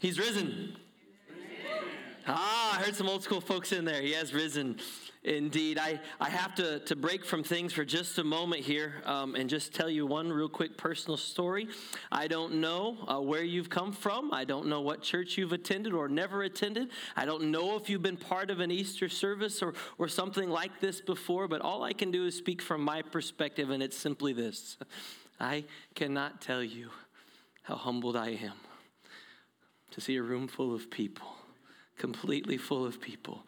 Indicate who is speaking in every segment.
Speaker 1: He's risen. Ah, I heard some old school folks in there. He has risen indeed. I, I have to, to break from things for just a moment here um, and just tell you one real quick personal story. I don't know uh, where you've come from. I don't know what church you've attended or never attended. I don't know if you've been part of an Easter service or, or something like this before, but all I can do is speak from my perspective, and it's simply this I cannot tell you how humbled I am to see a room full of people, completely full of people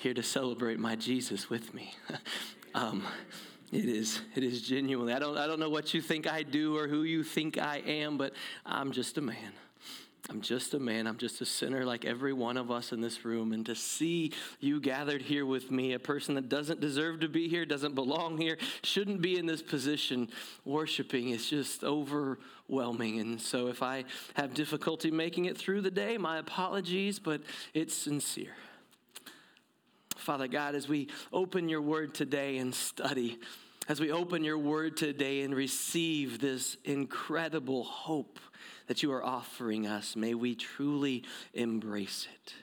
Speaker 1: here to celebrate my Jesus with me. um, it is, it is genuinely. I don't, I don't know what you think I do or who you think I am, but I'm just a man. I'm just a man. I'm just a sinner like every one of us in this room. And to see you gathered here with me, a person that doesn't deserve to be here, doesn't belong here, shouldn't be in this position worshiping, is just overwhelming. And so if I have difficulty making it through the day, my apologies, but it's sincere. Father God, as we open your word today and study, as we open your word today and receive this incredible hope that you are offering us, may we truly embrace it.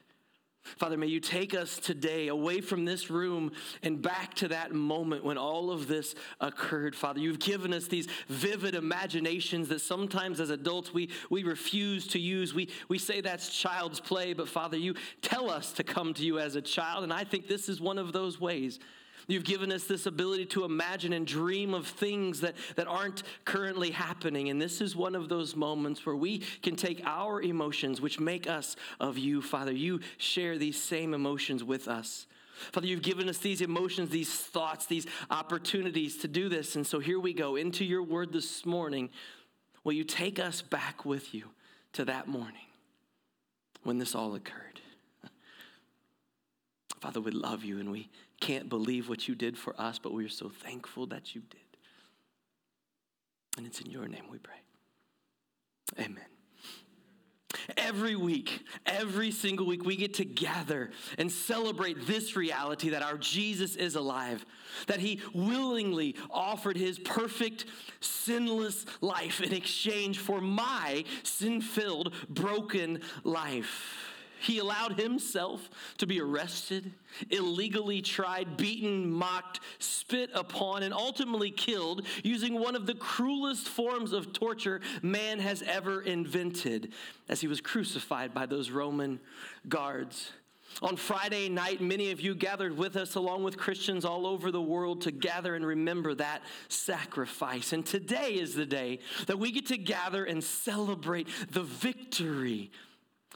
Speaker 1: Father, may you take us today away from this room and back to that moment when all of this occurred. Father, you've given us these vivid imaginations that sometimes as adults we, we refuse to use. We, we say that's child's play, but Father, you tell us to come to you as a child, and I think this is one of those ways. You've given us this ability to imagine and dream of things that, that aren't currently happening. And this is one of those moments where we can take our emotions, which make us of you, Father. You share these same emotions with us. Father, you've given us these emotions, these thoughts, these opportunities to do this. And so here we go into your word this morning. Will you take us back with you to that morning when this all occurred? Father, we love you and we can't believe what you did for us, but we're so thankful that you did. And it's in your name we pray. Amen. Every week, every single week, we get to gather and celebrate this reality that our Jesus is alive, that he willingly offered his perfect, sinless life in exchange for my sin filled, broken life. He allowed himself to be arrested, illegally tried, beaten, mocked, spit upon, and ultimately killed using one of the cruelest forms of torture man has ever invented as he was crucified by those Roman guards. On Friday night, many of you gathered with us, along with Christians all over the world, to gather and remember that sacrifice. And today is the day that we get to gather and celebrate the victory.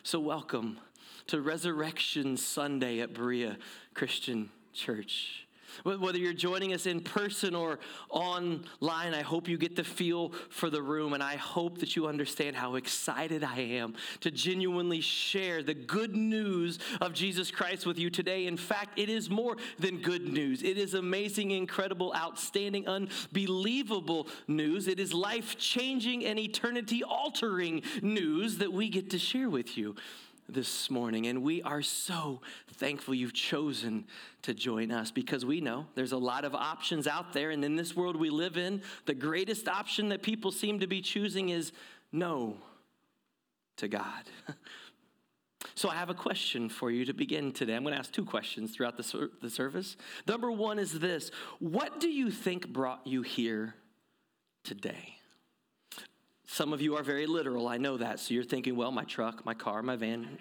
Speaker 1: So, welcome to Resurrection Sunday at Berea Christian Church. Whether you're joining us in person or online, I hope you get the feel for the room, and I hope that you understand how excited I am to genuinely share the good news of Jesus Christ with you today. In fact, it is more than good news, it is amazing, incredible, outstanding, unbelievable news. It is life changing and eternity altering news that we get to share with you this morning. And we are so thankful you've chosen to join us because we know there's a lot of options out there. And in this world we live in, the greatest option that people seem to be choosing is no to God. So, I have a question for you to begin today. I'm going to ask two questions throughout the, the service. Number one is this What do you think brought you here today? Some of you are very literal, I know that. So you're thinking, well, my truck, my car, my van.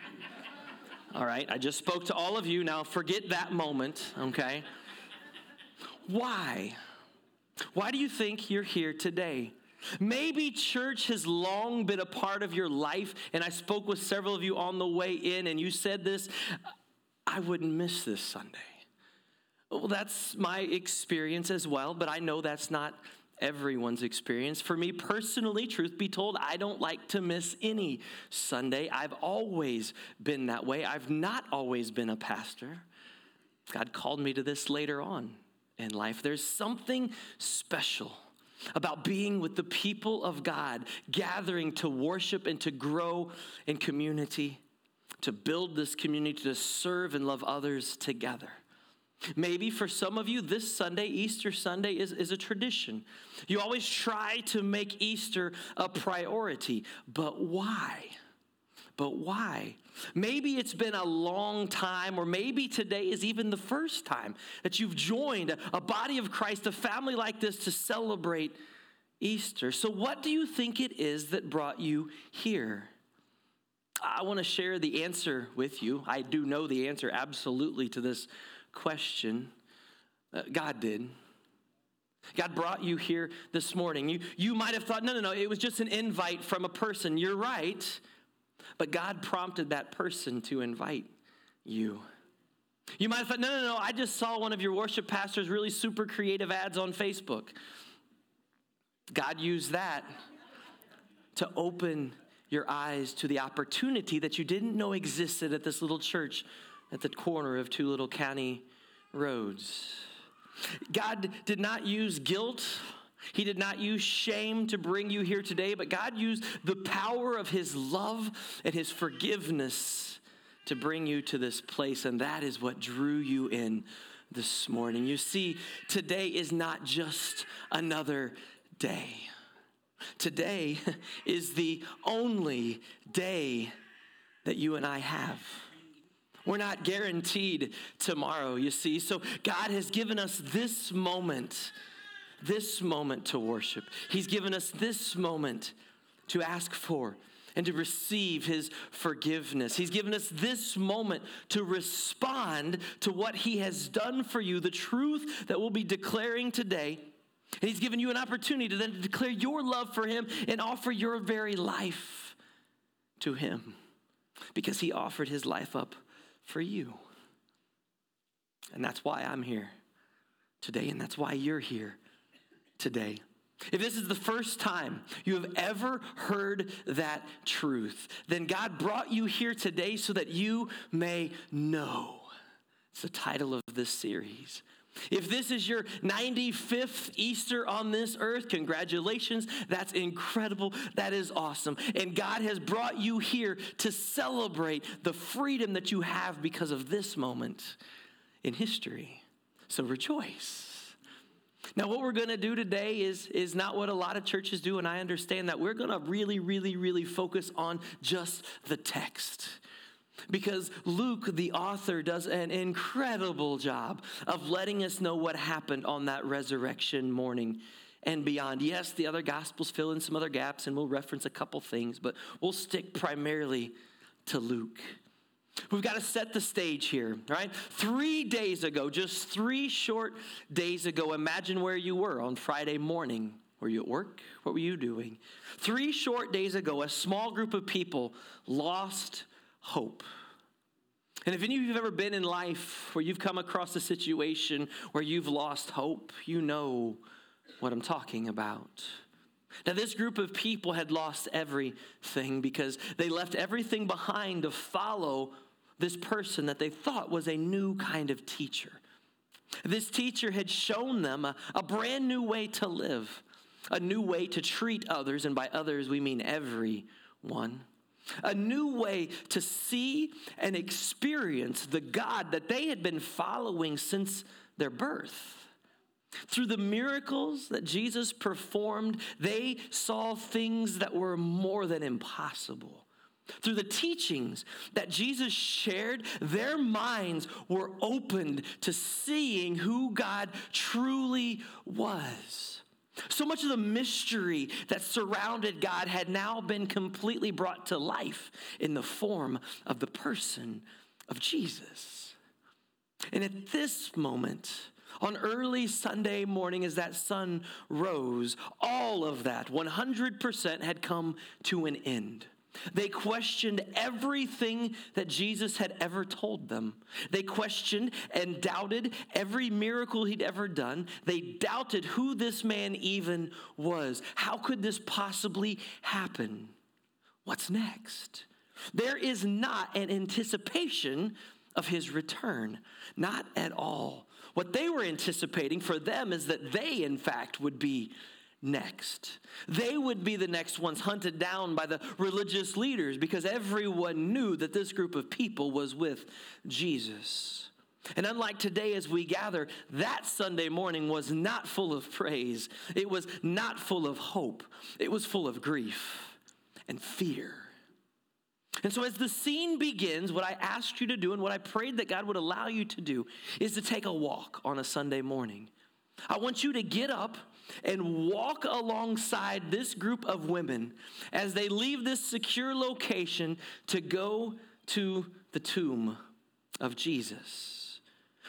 Speaker 1: all right, I just spoke to all of you. Now forget that moment, okay? Why? Why do you think you're here today? Maybe church has long been a part of your life, and I spoke with several of you on the way in, and you said this I wouldn't miss this Sunday. Well, that's my experience as well, but I know that's not everyone's experience. For me personally, truth be told, I don't like to miss any Sunday. I've always been that way. I've not always been a pastor. God called me to this later on in life. There's something special about being with the people of God, gathering to worship and to grow in community, to build this community, to serve and love others together. Maybe for some of you, this Sunday, Easter Sunday, is, is a tradition. You always try to make Easter a priority, but why? but why? Maybe it's been a long time, or maybe today is even the first time that you've joined a body of Christ, a family like this, to celebrate Easter. So, what do you think it is that brought you here? I want to share the answer with you. I do know the answer absolutely to this question. Uh, God did. God brought you here this morning. You, you might have thought, no, no, no, it was just an invite from a person. You're right. But God prompted that person to invite you. You might have thought, no, no, no, I just saw one of your worship pastors' really super creative ads on Facebook. God used that to open your eyes to the opportunity that you didn't know existed at this little church at the corner of two little county roads. God did not use guilt. He did not use shame to bring you here today, but God used the power of His love and His forgiveness to bring you to this place, and that is what drew you in this morning. You see, today is not just another day. Today is the only day that you and I have. We're not guaranteed tomorrow, you see. So God has given us this moment, this moment to worship. He's given us this moment to ask for and to receive his forgiveness. He's given us this moment to respond to what he has done for you, the truth that we'll be declaring today and he's given you an opportunity to then declare your love for him and offer your very life to him because he offered his life up for you. And that's why I'm here today, and that's why you're here today. If this is the first time you have ever heard that truth, then God brought you here today so that you may know. It's the title of this series if this is your 95th Easter on this earth, congratulations. That's incredible. That is awesome. And God has brought you here to celebrate the freedom that you have because of this moment in history. So rejoice. Now, what we're going to do today is, is not what a lot of churches do, and I understand that. We're going to really, really, really focus on just the text. Because Luke, the author, does an incredible job of letting us know what happened on that resurrection morning and beyond. Yes, the other gospels fill in some other gaps, and we'll reference a couple things, but we'll stick primarily to Luke. We've got to set the stage here, right? Three days ago, just three short days ago, imagine where you were on Friday morning. Were you at work? What were you doing? Three short days ago, a small group of people lost hope. And if any of you have ever been in life where you've come across a situation where you've lost hope, you know what I'm talking about. Now, this group of people had lost everything because they left everything behind to follow this person that they thought was a new kind of teacher. This teacher had shown them a, a brand new way to live, a new way to treat others, and by others we mean everyone a new way to see and experience the God that they had been following since their birth. Through the miracles that Jesus performed, they saw things that were more than impossible. Through the teachings that Jesus shared, their minds were opened to seeing who God truly was. So much of the mystery that surrounded God had now been completely brought to life in the form of the person of Jesus. And at this moment, on early Sunday morning, as that sun rose, all of that 100% had come to an end. They questioned everything that Jesus had ever told them. They questioned and doubted every miracle he'd ever done. They doubted who this man even was. How could this possibly happen? What's next? There is not an anticipation of his return, not at all. What they were anticipating for them is that they, in fact, would be next. They would be the next ones hunted down by the religious leaders because everyone knew that this group of people was with Jesus. And unlike today, as we gather, that Sunday morning was not full of praise. It was not full of hope. It was full of grief and fear. And so, as the scene begins, what I asked you to do and what I prayed that God would allow you to do is to take a walk on a Sunday morning. I want you to get up and walk alongside this group of women as they leave this secure location to go to the tomb of Jesus.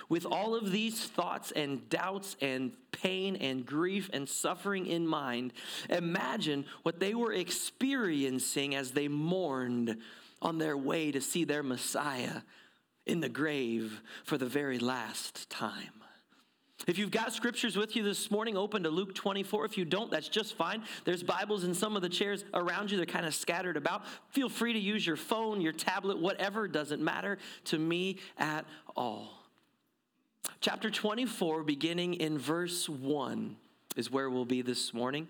Speaker 1: With all of these thoughts and doubts and pain and grief and suffering in mind, imagine what they were experiencing as they mourned on their way to see their Messiah in the grave for the very last time. If you've got scriptures with you this morning, open to Luke 24. If you don't, that's just fine. There's Bibles in some of the chairs around you. They're kind of scattered about. Feel free to use your phone, your tablet, whatever, doesn't matter to me at all. Chapter 24, beginning in verse 1, is where we'll be this morning.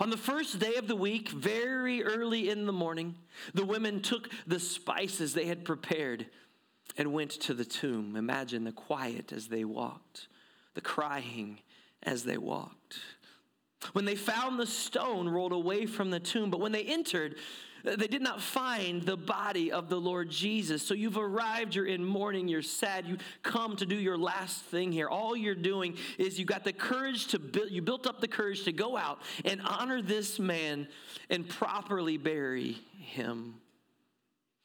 Speaker 1: On the first day of the week, very early in the morning, the women took the spices they had prepared and went to the tomb. Imagine the quiet as they walked the crying as they walked. When they found the stone rolled away from the tomb, but when they entered, they did not find the body of the Lord Jesus. So you've arrived, you're in mourning, you're sad, you come to do your last thing here. All you're doing is you got the courage to build, you built up the courage to go out and honor this man and properly bury him.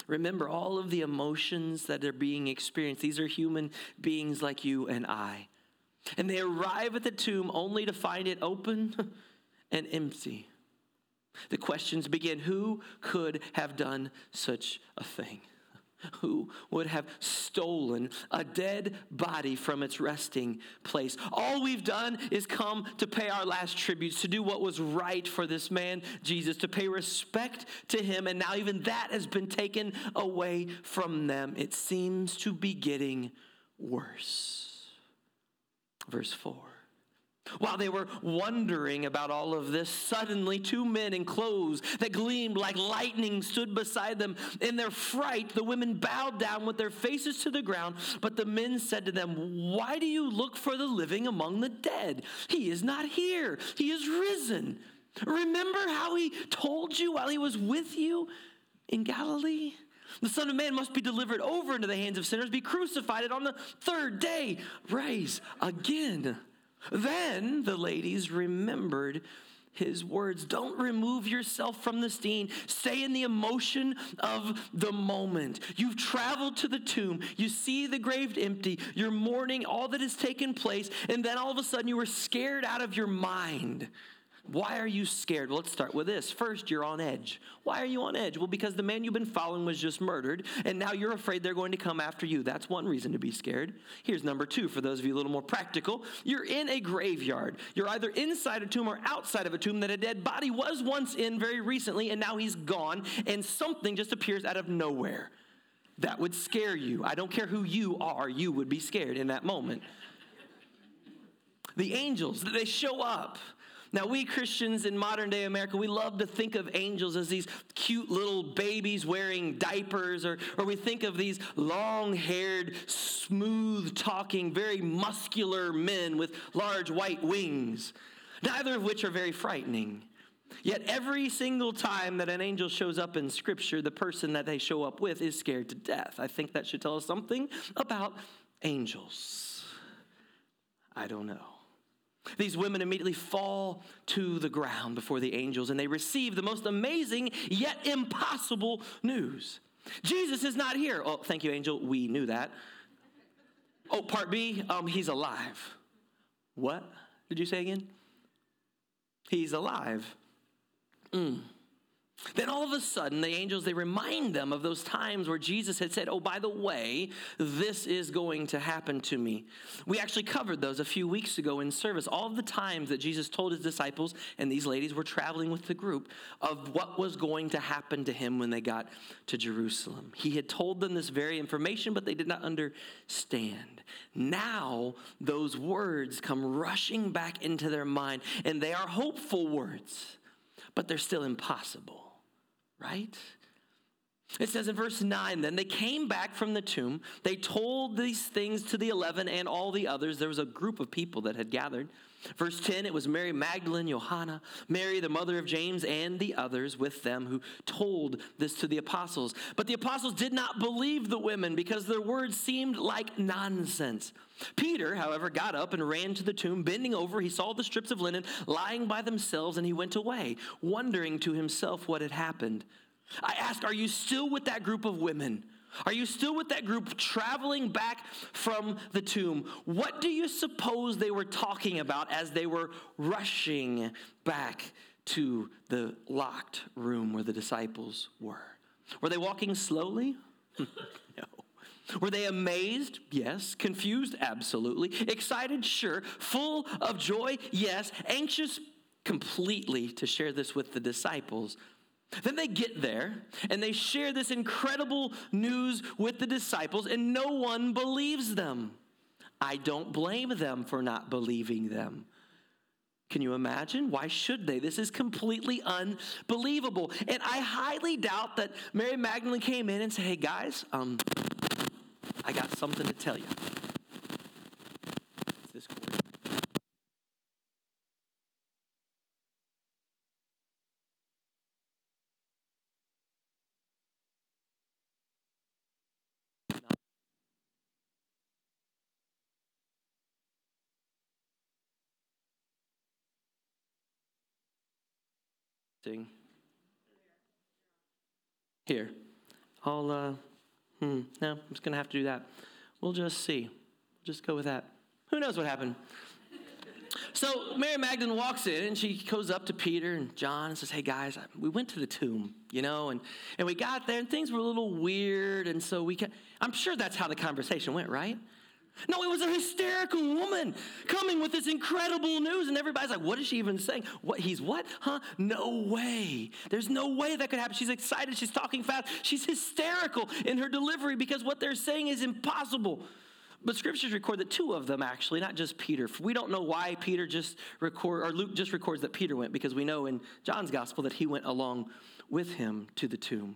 Speaker 1: Remember all of the emotions that are being experienced. These are human beings like you and I. And they arrive at the tomb only to find it open and empty. The questions begin Who could have done such a thing? Who would have stolen a dead body from its resting place? All we've done is come to pay our last tributes, to do what was right for this man, Jesus, to pay respect to him, and now even that has been taken away from them. It seems to be getting worse. Verse 4. While they were wondering about all of this, suddenly two men in clothes that gleamed like lightning stood beside them. In their fright, the women bowed down with their faces to the ground. But the men said to them, Why do you look for the living among the dead? He is not here, he is risen. Remember how he told you while he was with you in Galilee? The Son of Man must be delivered over into the hands of sinners, be crucified, and on the third day rise again. Then the ladies remembered his words. Don't remove yourself from the scene. Stay in the emotion of the moment. You've traveled to the tomb. You see the grave empty. You're mourning all that has taken place. And then all of a sudden you were scared out of your mind. Why are you scared? Well, let's start with this. First, you're on edge. Why are you on edge? Well, because the man you've been following was just murdered, and now you're afraid they're going to come after you. That's one reason to be scared. Here's number two for those of you a little more practical. You're in a graveyard. You're either inside a tomb or outside of a tomb that a dead body was once in very recently, and now he's gone, and something just appears out of nowhere. That would scare you. I don't care who you are, you would be scared in that moment. The angels, they show up. Now, we Christians in modern day America, we love to think of angels as these cute little babies wearing diapers, or, or we think of these long haired, smooth talking, very muscular men with large white wings, neither of which are very frightening. Yet every single time that an angel shows up in Scripture, the person that they show up with is scared to death. I think that should tell us something about angels. I don't know. These women immediately fall to the ground before the angels and they receive the most amazing yet impossible news. Jesus is not here. Oh, thank you, angel. We knew that. Oh, part B, um, he's alive. What did you say again? He's alive. Mm. Then all of a sudden, the angels, they remind them of those times where Jesus had said, Oh, by the way, this is going to happen to me. We actually covered those a few weeks ago in service. All of the times that Jesus told his disciples, and these ladies were traveling with the group, of what was going to happen to him when they got to Jerusalem. He had told them this very information, but they did not understand. Now, those words come rushing back into their mind, and they are hopeful words, but they're still impossible right? It says in verse 9, then they came back from the tomb. They told these things to the 11 and all the others. There was a group of people that had gathered. Verse 10 it was Mary Magdalene, Johanna, Mary, the mother of James, and the others with them who told this to the apostles. But the apostles did not believe the women because their words seemed like nonsense. Peter, however, got up and ran to the tomb. Bending over, he saw the strips of linen lying by themselves, and he went away, wondering to himself what had happened. I ask, Are you still with that group of women? Are you still with that group traveling back from the tomb? What do you suppose they were talking about as they were rushing back to the locked room where the disciples were? Were they walking slowly? no. Were they amazed? Yes. Confused? Absolutely. Excited? Sure. Full of joy? Yes. Anxious? Completely to share this with the disciples. Then they get there and they share this incredible news with the disciples, and no one believes them. I don't blame them for not believing them. Can you imagine? Why should they? This is completely unbelievable. And I highly doubt that Mary Magdalene came in and said, Hey guys, um, I got something to tell you. Here. I'll, uh, hmm, no, I'm just going to have to do that. We'll just see. We'll just go with that. Who knows what happened? So Mary Magdalene walks in and she goes up to Peter and John and says, Hey guys, we went to the tomb, you know, and, and we got there and things were a little weird. And so we can, I'm sure that's how the conversation went, right? No, it was a hysterical woman coming with this incredible news, and everybody's like, What is she even saying? What he's what? Huh? No way. There's no way that could happen. She's excited, she's talking fast, she's hysterical in her delivery because what they're saying is impossible. But scriptures record that two of them actually, not just Peter. We don't know why Peter just record or Luke just records that Peter went because we know in John's gospel that he went along with him to the tomb.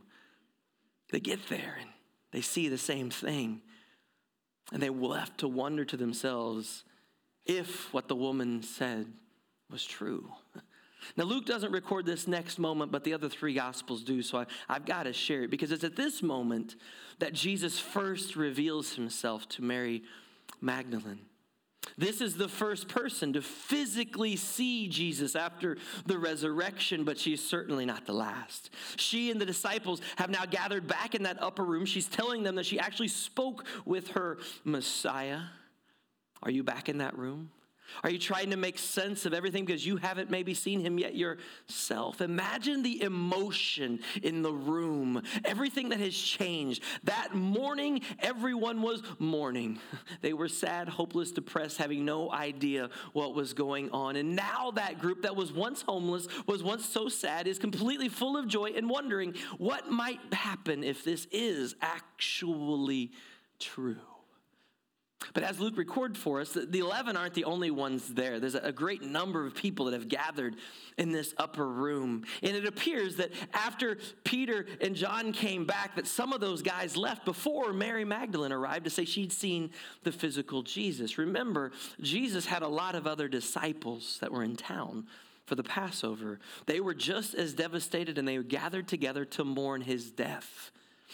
Speaker 1: They get there and they see the same thing. And they left to wonder to themselves if what the woman said was true. Now, Luke doesn't record this next moment, but the other three gospels do, so I, have got to share it because it's at this moment that Jesus first reveals himself to Mary Magdalene. This is the first person to physically see Jesus after the resurrection, but she's certainly not the last. She and the disciples have now gathered back in that upper room. She's telling them that she actually spoke with her Messiah. Are you back in that room? Are you trying to make sense of everything because you haven't maybe seen him yet yourself? Imagine the emotion in the room, everything that has changed. That morning, everyone was mourning. They were sad, hopeless, depressed, having no idea what was going on. And now that group that was once homeless, was once so sad, is completely full of joy and wondering what might happen if this is actually true. But as Luke records for us, the 11 aren't the only ones there. There's a great number of people that have gathered in this upper room. And it appears that after Peter and John came back, that some of those guys left before Mary Magdalene arrived to say she'd seen the physical Jesus. Remember, Jesus had a lot of other disciples that were in town for the Passover. They were just as devastated and they gathered together to mourn his death.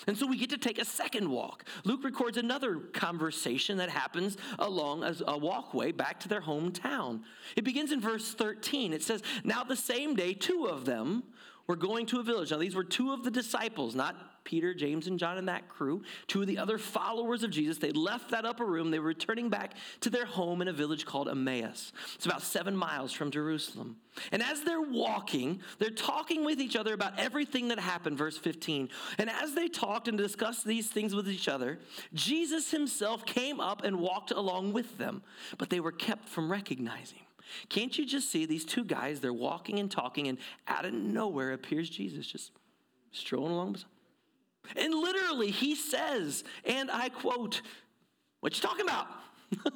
Speaker 1: And so we get to take a second walk. Luke records another conversation that happens along a walkway back to their hometown. It begins in verse 13. It says, Now the same day, two of them were going to a village. Now, these were two of the disciples, not Peter, James, and John and that crew, two of the other followers of Jesus. They left that upper room. They were returning back to their home in a village called Emmaus. It's about seven miles from Jerusalem. And as they're walking, they're talking with each other about everything that happened, verse 15. And as they talked and discussed these things with each other, Jesus himself came up and walked along with them, but they were kept from recognizing can't you just see these two guys? They're walking and talking, and out of nowhere appears Jesus just strolling along. And literally, he says, and I quote, What you talking about?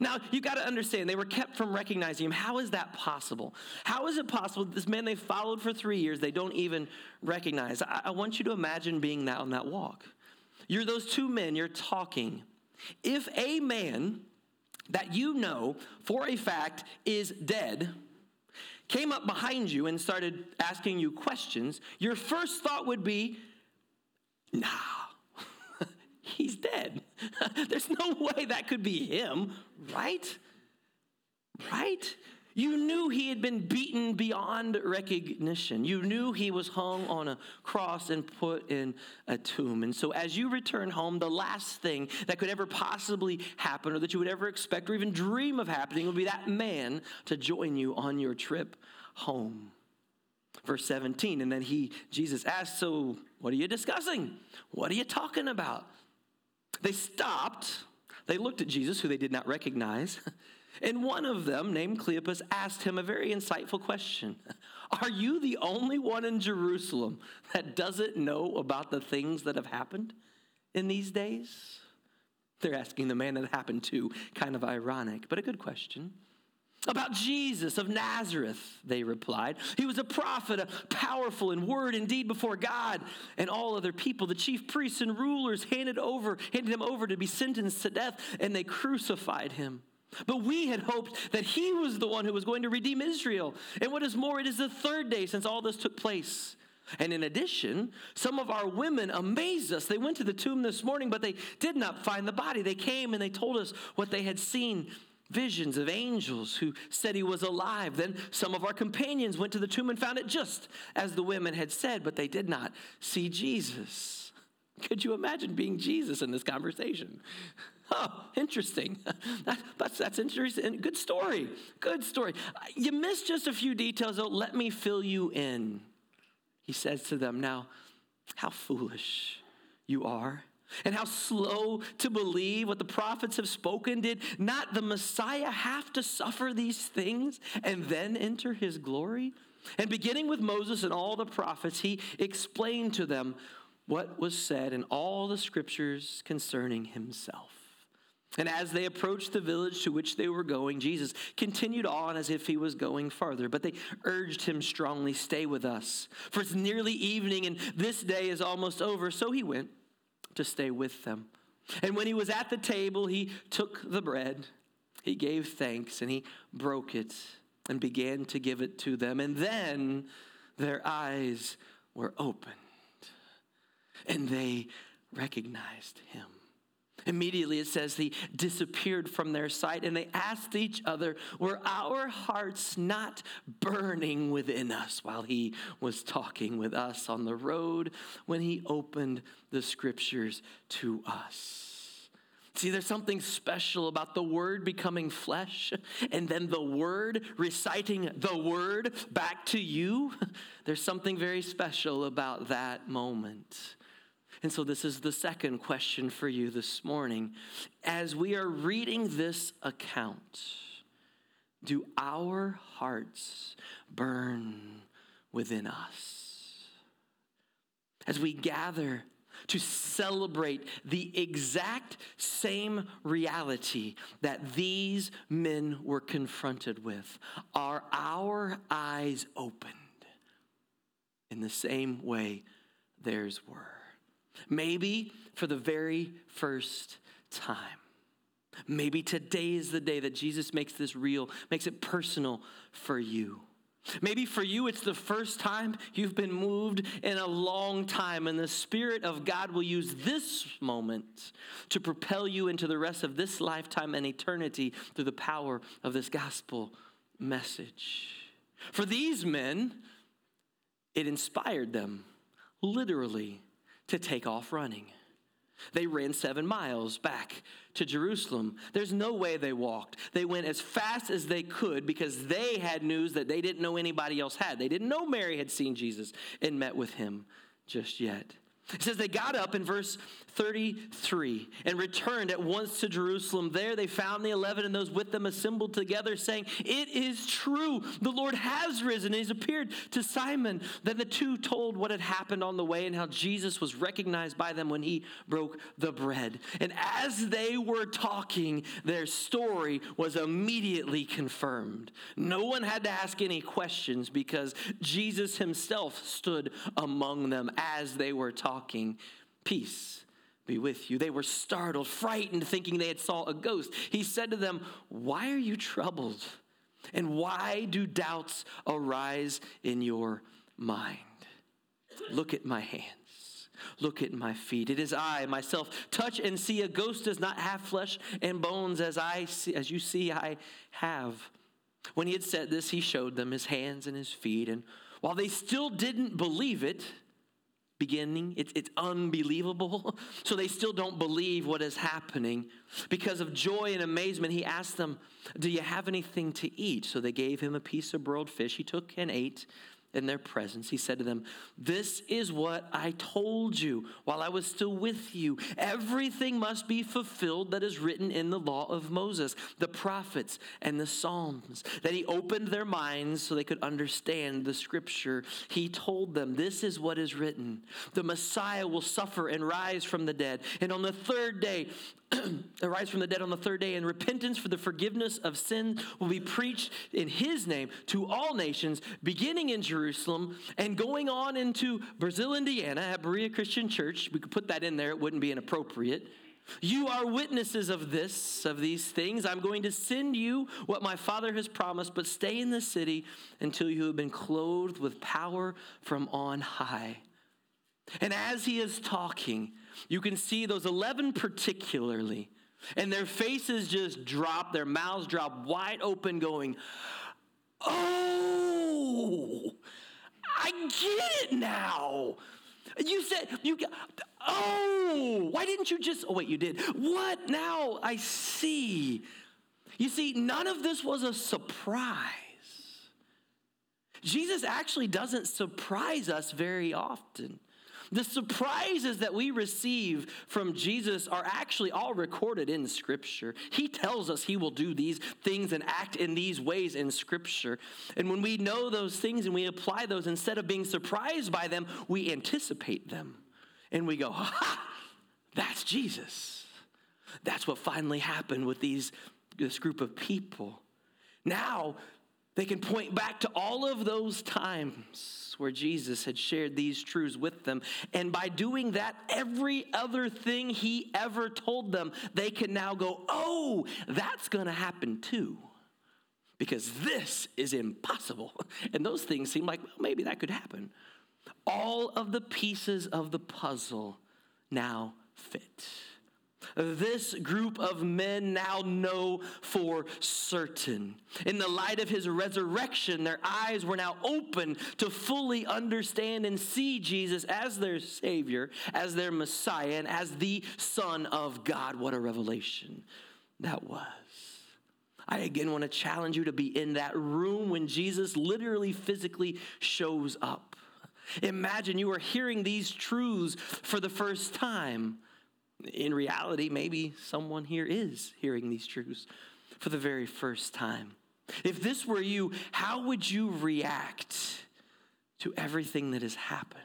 Speaker 1: now, you got to understand, they were kept from recognizing him. How is that possible? How is it possible that this man they followed for three years, they don't even recognize? I, I want you to imagine being that on that walk. You're those two men, you're talking. If a man that you know for a fact is dead came up behind you and started asking you questions, your first thought would be, nah, he's dead. There's no way that could be him, right? Right? You knew he had been beaten beyond recognition. You knew he was hung on a cross and put in a tomb. And so, as you return home, the last thing that could ever possibly happen, or that you would ever expect or even dream of happening, would be that man to join you on your trip home. Verse 17, and then he, Jesus asked, So, what are you discussing? What are you talking about? They stopped. They looked at Jesus, who they did not recognize. And one of them, named Cleopas, asked him a very insightful question Are you the only one in Jerusalem that doesn't know about the things that have happened in these days? They're asking the man that happened to, kind of ironic, but a good question. About Jesus of Nazareth, they replied. He was a prophet, a powerful in word and deed before God and all other people. The chief priests and rulers handed over, handed him over to be sentenced to death, and they crucified him. But we had hoped that he was the one who was going to redeem Israel. And what is more, it is the third day since all this took place. And in addition, some of our women amazed us. They went to the tomb this morning, but they did not find the body. They came and they told us what they had seen visions of angels who said he was alive. Then some of our companions went to the tomb and found it just as the women had said, but they did not see Jesus. Could you imagine being Jesus in this conversation? Oh, interesting. That, that's, that's interesting. Good story. Good story. You missed just a few details, though. Let me fill you in. He says to them, Now, how foolish you are, and how slow to believe what the prophets have spoken. Did not the Messiah have to suffer these things and then enter his glory? And beginning with Moses and all the prophets, he explained to them what was said in all the scriptures concerning himself. And as they approached the village to which they were going, Jesus continued on as if he was going farther. But they urged him strongly, Stay with us, for it's nearly evening and this day is almost over. So he went to stay with them. And when he was at the table, he took the bread, he gave thanks, and he broke it and began to give it to them. And then their eyes were opened and they recognized him. Immediately it says he disappeared from their sight, and they asked each other, Were our hearts not burning within us while he was talking with us on the road when he opened the scriptures to us? See, there's something special about the word becoming flesh and then the word reciting the word back to you. There's something very special about that moment. And so, this is the second question for you this morning. As we are reading this account, do our hearts burn within us? As we gather to celebrate the exact same reality that these men were confronted with, are our eyes opened in the same way theirs were? Maybe for the very first time. Maybe today is the day that Jesus makes this real, makes it personal for you. Maybe for you, it's the first time you've been moved in a long time, and the Spirit of God will use this moment to propel you into the rest of this lifetime and eternity through the power of this gospel message. For these men, it inspired them, literally, to take off running. They ran seven miles back to Jerusalem. There's no way they walked. They went as fast as they could because they had news that they didn't know anybody else had. They didn't know Mary had seen Jesus and met with him just yet. It says they got up in verse 33 and returned at once to Jerusalem. There they found the eleven and those with them assembled together, saying, It is true, the Lord has risen and he's appeared to Simon. Then the two told what had happened on the way and how Jesus was recognized by them when he broke the bread. And as they were talking, their story was immediately confirmed. No one had to ask any questions because Jesus himself stood among them as they were talking. Peace be with you. They were startled, frightened, thinking they had saw a ghost. He said to them, Why are you troubled? And why do doubts arise in your mind? Look at my hands. Look at my feet. It is I myself. Touch and see. A ghost does not have flesh and bones as I see, as you see I have. When he had said this, he showed them his hands and his feet. And while they still didn't believe it, beginning. It's, it's unbelievable. So they still don't believe what is happening. Because of joy and amazement, he asked them, Do you have anything to eat? So they gave him a piece of broiled fish. He took and ate in their presence, he said to them, This is what I told you while I was still with you. Everything must be fulfilled that is written in the law of Moses, the prophets, and the Psalms. That he opened their minds so they could understand the scripture. He told them, This is what is written the Messiah will suffer and rise from the dead, and on the third day, arise from the dead on the third day, and repentance for the forgiveness of sin will be preached in his name to all nations, beginning in Jerusalem and going on into Brazil, Indiana, at Berea Christian Church. We could put that in there, it wouldn't be inappropriate. You are witnesses of this, of these things. I'm going to send you what my Father has promised, but stay in the city until you have been clothed with power from on high. And as he is talking, you can see those 11 particularly, and their faces just drop, their mouths drop wide open, going, Oh, I get it now. You said, you, oh, why didn't you just, oh, wait, you did. What now? I see. You see, none of this was a surprise. Jesus actually doesn't surprise us very often. The surprises that we receive from Jesus are actually all recorded in Scripture. He tells us He will do these things and act in these ways in Scripture. And when we know those things and we apply those, instead of being surprised by them, we anticipate them. And we go, ha, that's Jesus. That's what finally happened with these, this group of people. Now, they can point back to all of those times where Jesus had shared these truths with them. And by doing that, every other thing he ever told them, they can now go, oh, that's going to happen too. Because this is impossible. And those things seem like, well, maybe that could happen. All of the pieces of the puzzle now fit. This group of men now know for certain. In the light of his resurrection, their eyes were now open to fully understand and see Jesus as their Savior, as their Messiah, and as the Son of God. What a revelation that was. I again want to challenge you to be in that room when Jesus literally physically shows up. Imagine you are hearing these truths for the first time in reality, maybe someone here is hearing these truths for the very first time. If this were you, how would you react to everything that has happened?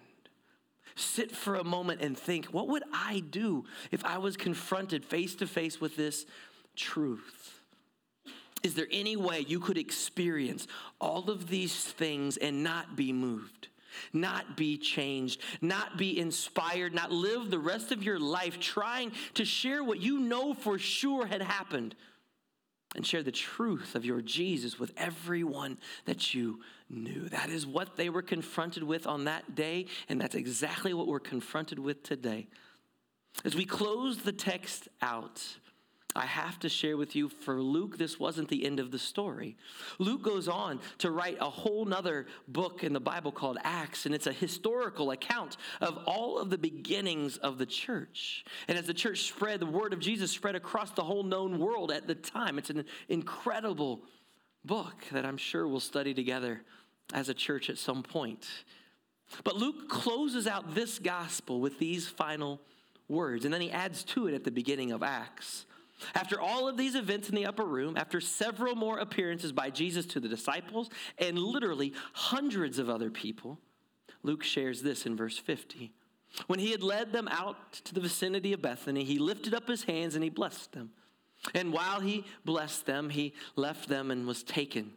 Speaker 1: Sit for a moment and think what would I do if I was confronted face to face with this truth? Is there any way you could experience all of these things and not be moved? Not be changed, not be inspired, not live the rest of your life trying to share what you know for sure had happened and share the truth of your Jesus with everyone that you knew. That is what they were confronted with on that day, and that's exactly what we're confronted with today. As we close the text out, I have to share with you for Luke, this wasn't the end of the story. Luke goes on to write a whole nother book in the Bible called Acts, and it's a historical account of all of the beginnings of the church. And as the church spread, the word of Jesus spread across the whole known world at the time. It's an incredible book that I'm sure we'll study together as a church at some point. But Luke closes out this gospel with these final words, and then he adds to it at the beginning of Acts. After all of these events in the upper room, after several more appearances by Jesus to the disciples and literally hundreds of other people, Luke shares this in verse 50. When he had led them out to the vicinity of Bethany, he lifted up his hands and he blessed them. And while he blessed them, he left them and was taken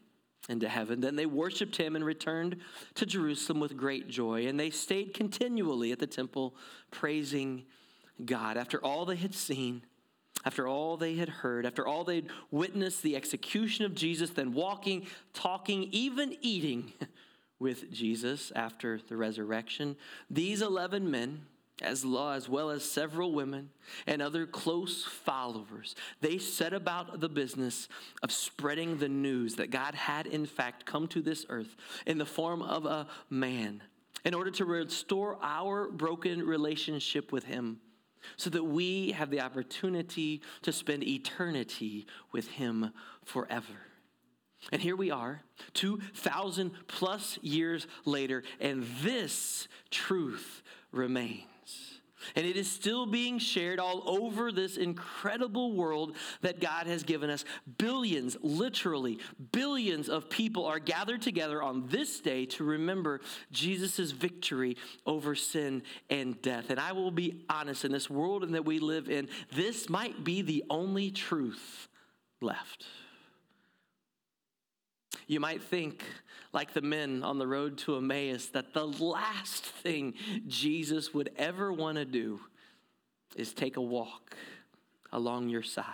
Speaker 1: into heaven. Then they worshiped him and returned to Jerusalem with great joy. And they stayed continually at the temple, praising God, after all they had seen, after all they had heard, after all they'd witnessed the execution of Jesus, then walking, talking, even eating with Jesus after the resurrection, these 11 men, as, as well as several women and other close followers, they set about the business of spreading the news that God had, in fact, come to this earth in the form of a man in order to restore our broken relationship with Him so that we have the opportunity to spend eternity with Him forever. And here we are, 2,000 plus years later, and this truth remains. And it is still being shared all over this incredible world that God has given us. Billions, literally, billions of people are gathered together on this day to remember Jesus' victory over sin and death. And I will be honest, in this world and that we live in, this might be the only truth left. You might think, like the men on the road to Emmaus, that the last thing Jesus would ever want to do is take a walk along your side.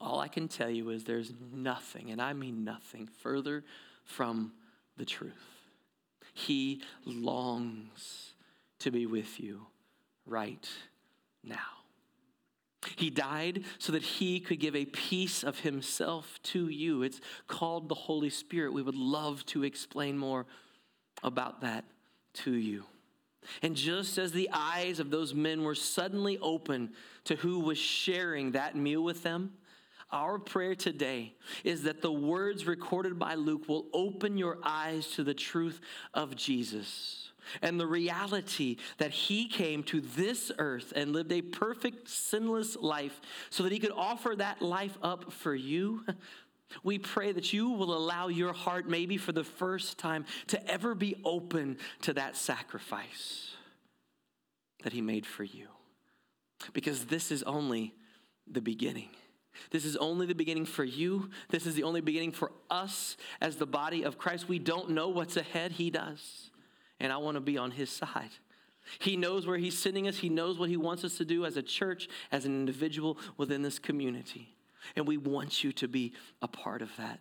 Speaker 1: All I can tell you is there's nothing, and I mean nothing, further from the truth. He longs to be with you right now. He died so that he could give a piece of himself to you. It's called the Holy Spirit. We would love to explain more about that to you. And just as the eyes of those men were suddenly open to who was sharing that meal with them, our prayer today is that the words recorded by Luke will open your eyes to the truth of Jesus and the reality that he came to this earth and lived a perfect, sinless life so that he could offer that life up for you. We pray that you will allow your heart, maybe for the first time, to ever be open to that sacrifice that he made for you. Because this is only the beginning. This is only the beginning for you. This is the only beginning for us as the body of Christ. We don't know what's ahead, he does and I want to be on his side. He knows where he's sending us. He knows what he wants us to do as a church, as an individual within this community. And we want you to be a part of that.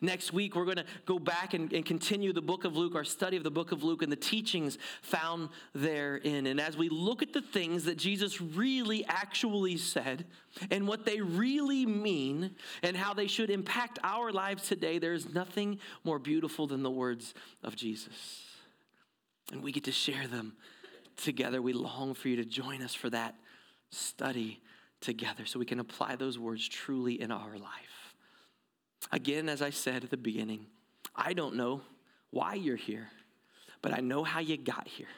Speaker 1: Next week, we're going to go back and, and, continue the book of Luke, our study of the book of Luke, and the teachings found therein. And as we look at the things that Jesus really actually said and what they really mean and how they should impact our lives today, there is nothing more beautiful than the words of Jesus and we get to share them together. We long for you to join us for that study together so we can apply those words truly in our life. Again, as I said at the beginning, I don't know why you're here, but I know how you got here.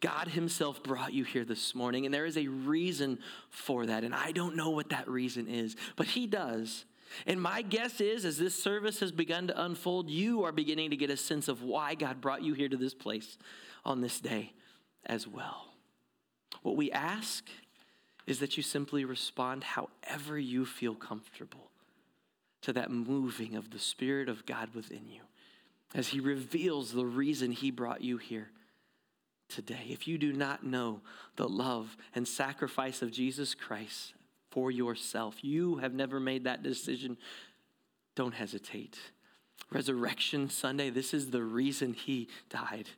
Speaker 1: God Himself brought you here this morning, and there is a reason for that. And I don't know what that reason is, but He does. And my guess is, as this service has begun to unfold, you are beginning to get a sense of why God brought you here to this place on this day as well. What we ask is that you simply respond however you feel comfortable to that moving of the Spirit of God within you as He reveals the reason He brought you here today. If you do not know the love and sacrifice of Jesus Christ for yourself. You have never made that decision. Don't hesitate. Resurrection Sunday, this is the reason he died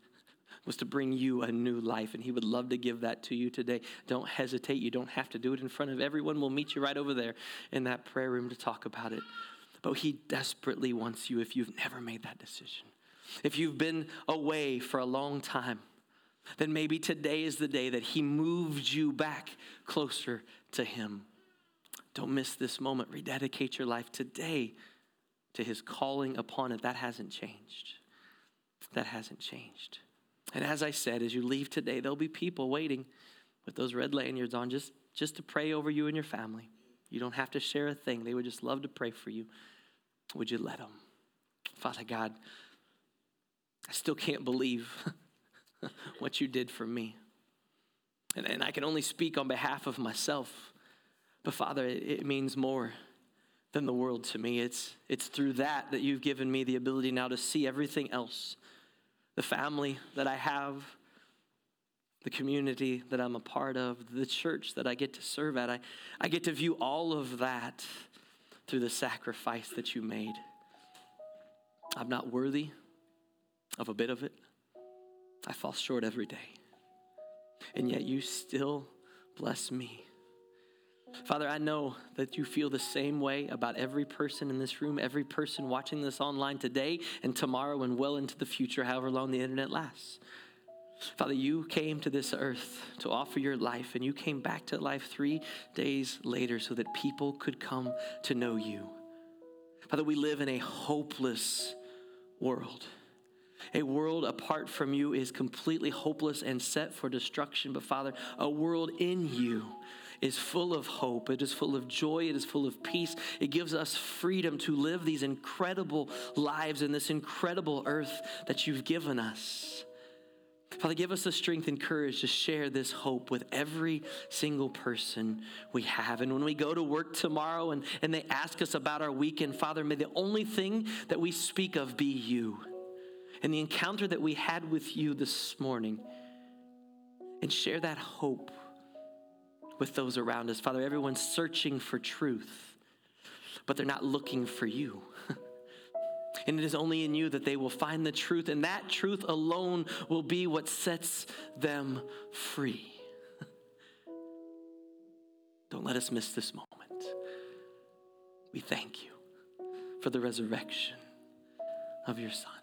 Speaker 1: was to bring you a new life and he would love to give that to you today don't hesitate you don't have to do it in front of everyone we'll meet you right over there in that prayer room to talk about it but he desperately wants you if you've never made that decision if you've been away for a long time then maybe today is the day that he moved you back closer to him don't miss this moment. Rededicate your life today to his calling upon it. That hasn't changed. That hasn't changed. And as I said, as you leave today, there'll be people waiting with those red lanyards on just, just to pray over you and your family. You don't have to share a thing. They would just love to pray for you. Would you let them? Father God, I still can't believe what you did for me. And, and I can only speak on behalf of myself. But Father, it means more than the world to me. It's, it's through that that you've given me the ability now to see everything else the family that I have, the community that I'm a part of, the church that I get to serve at. I, I get to view all of that through the sacrifice that you made. I'm not worthy of a bit of it. I fall short every day. And yet you still bless me. Father, I know that you feel the same way about every person in this room, every person watching this online today and tomorrow and well into the future, however long the internet lasts. Father, you came to this earth to offer your life, and you came back to life three days later so that people could come to know you. Father, we live in a hopeless world. A world apart from you is completely hopeless and set for destruction. But Father, a world in you is full of hope. It is full of joy. It is full of peace. It gives us freedom to live these incredible lives in this incredible earth that you've given us. Father, give us the strength and courage to share this hope with every single person we have. And when we go to work tomorrow and, and they ask us about our weekend, Father, may the only thing that we speak of be you and the encounter that we had with you this morning. And share that hope with those around us. Father, everyone's searching for truth, but they're not looking for you. And it is only in you that they will find the truth, and that truth alone will be what sets them free. Don't let us miss this moment. We thank you for the resurrection of your Son.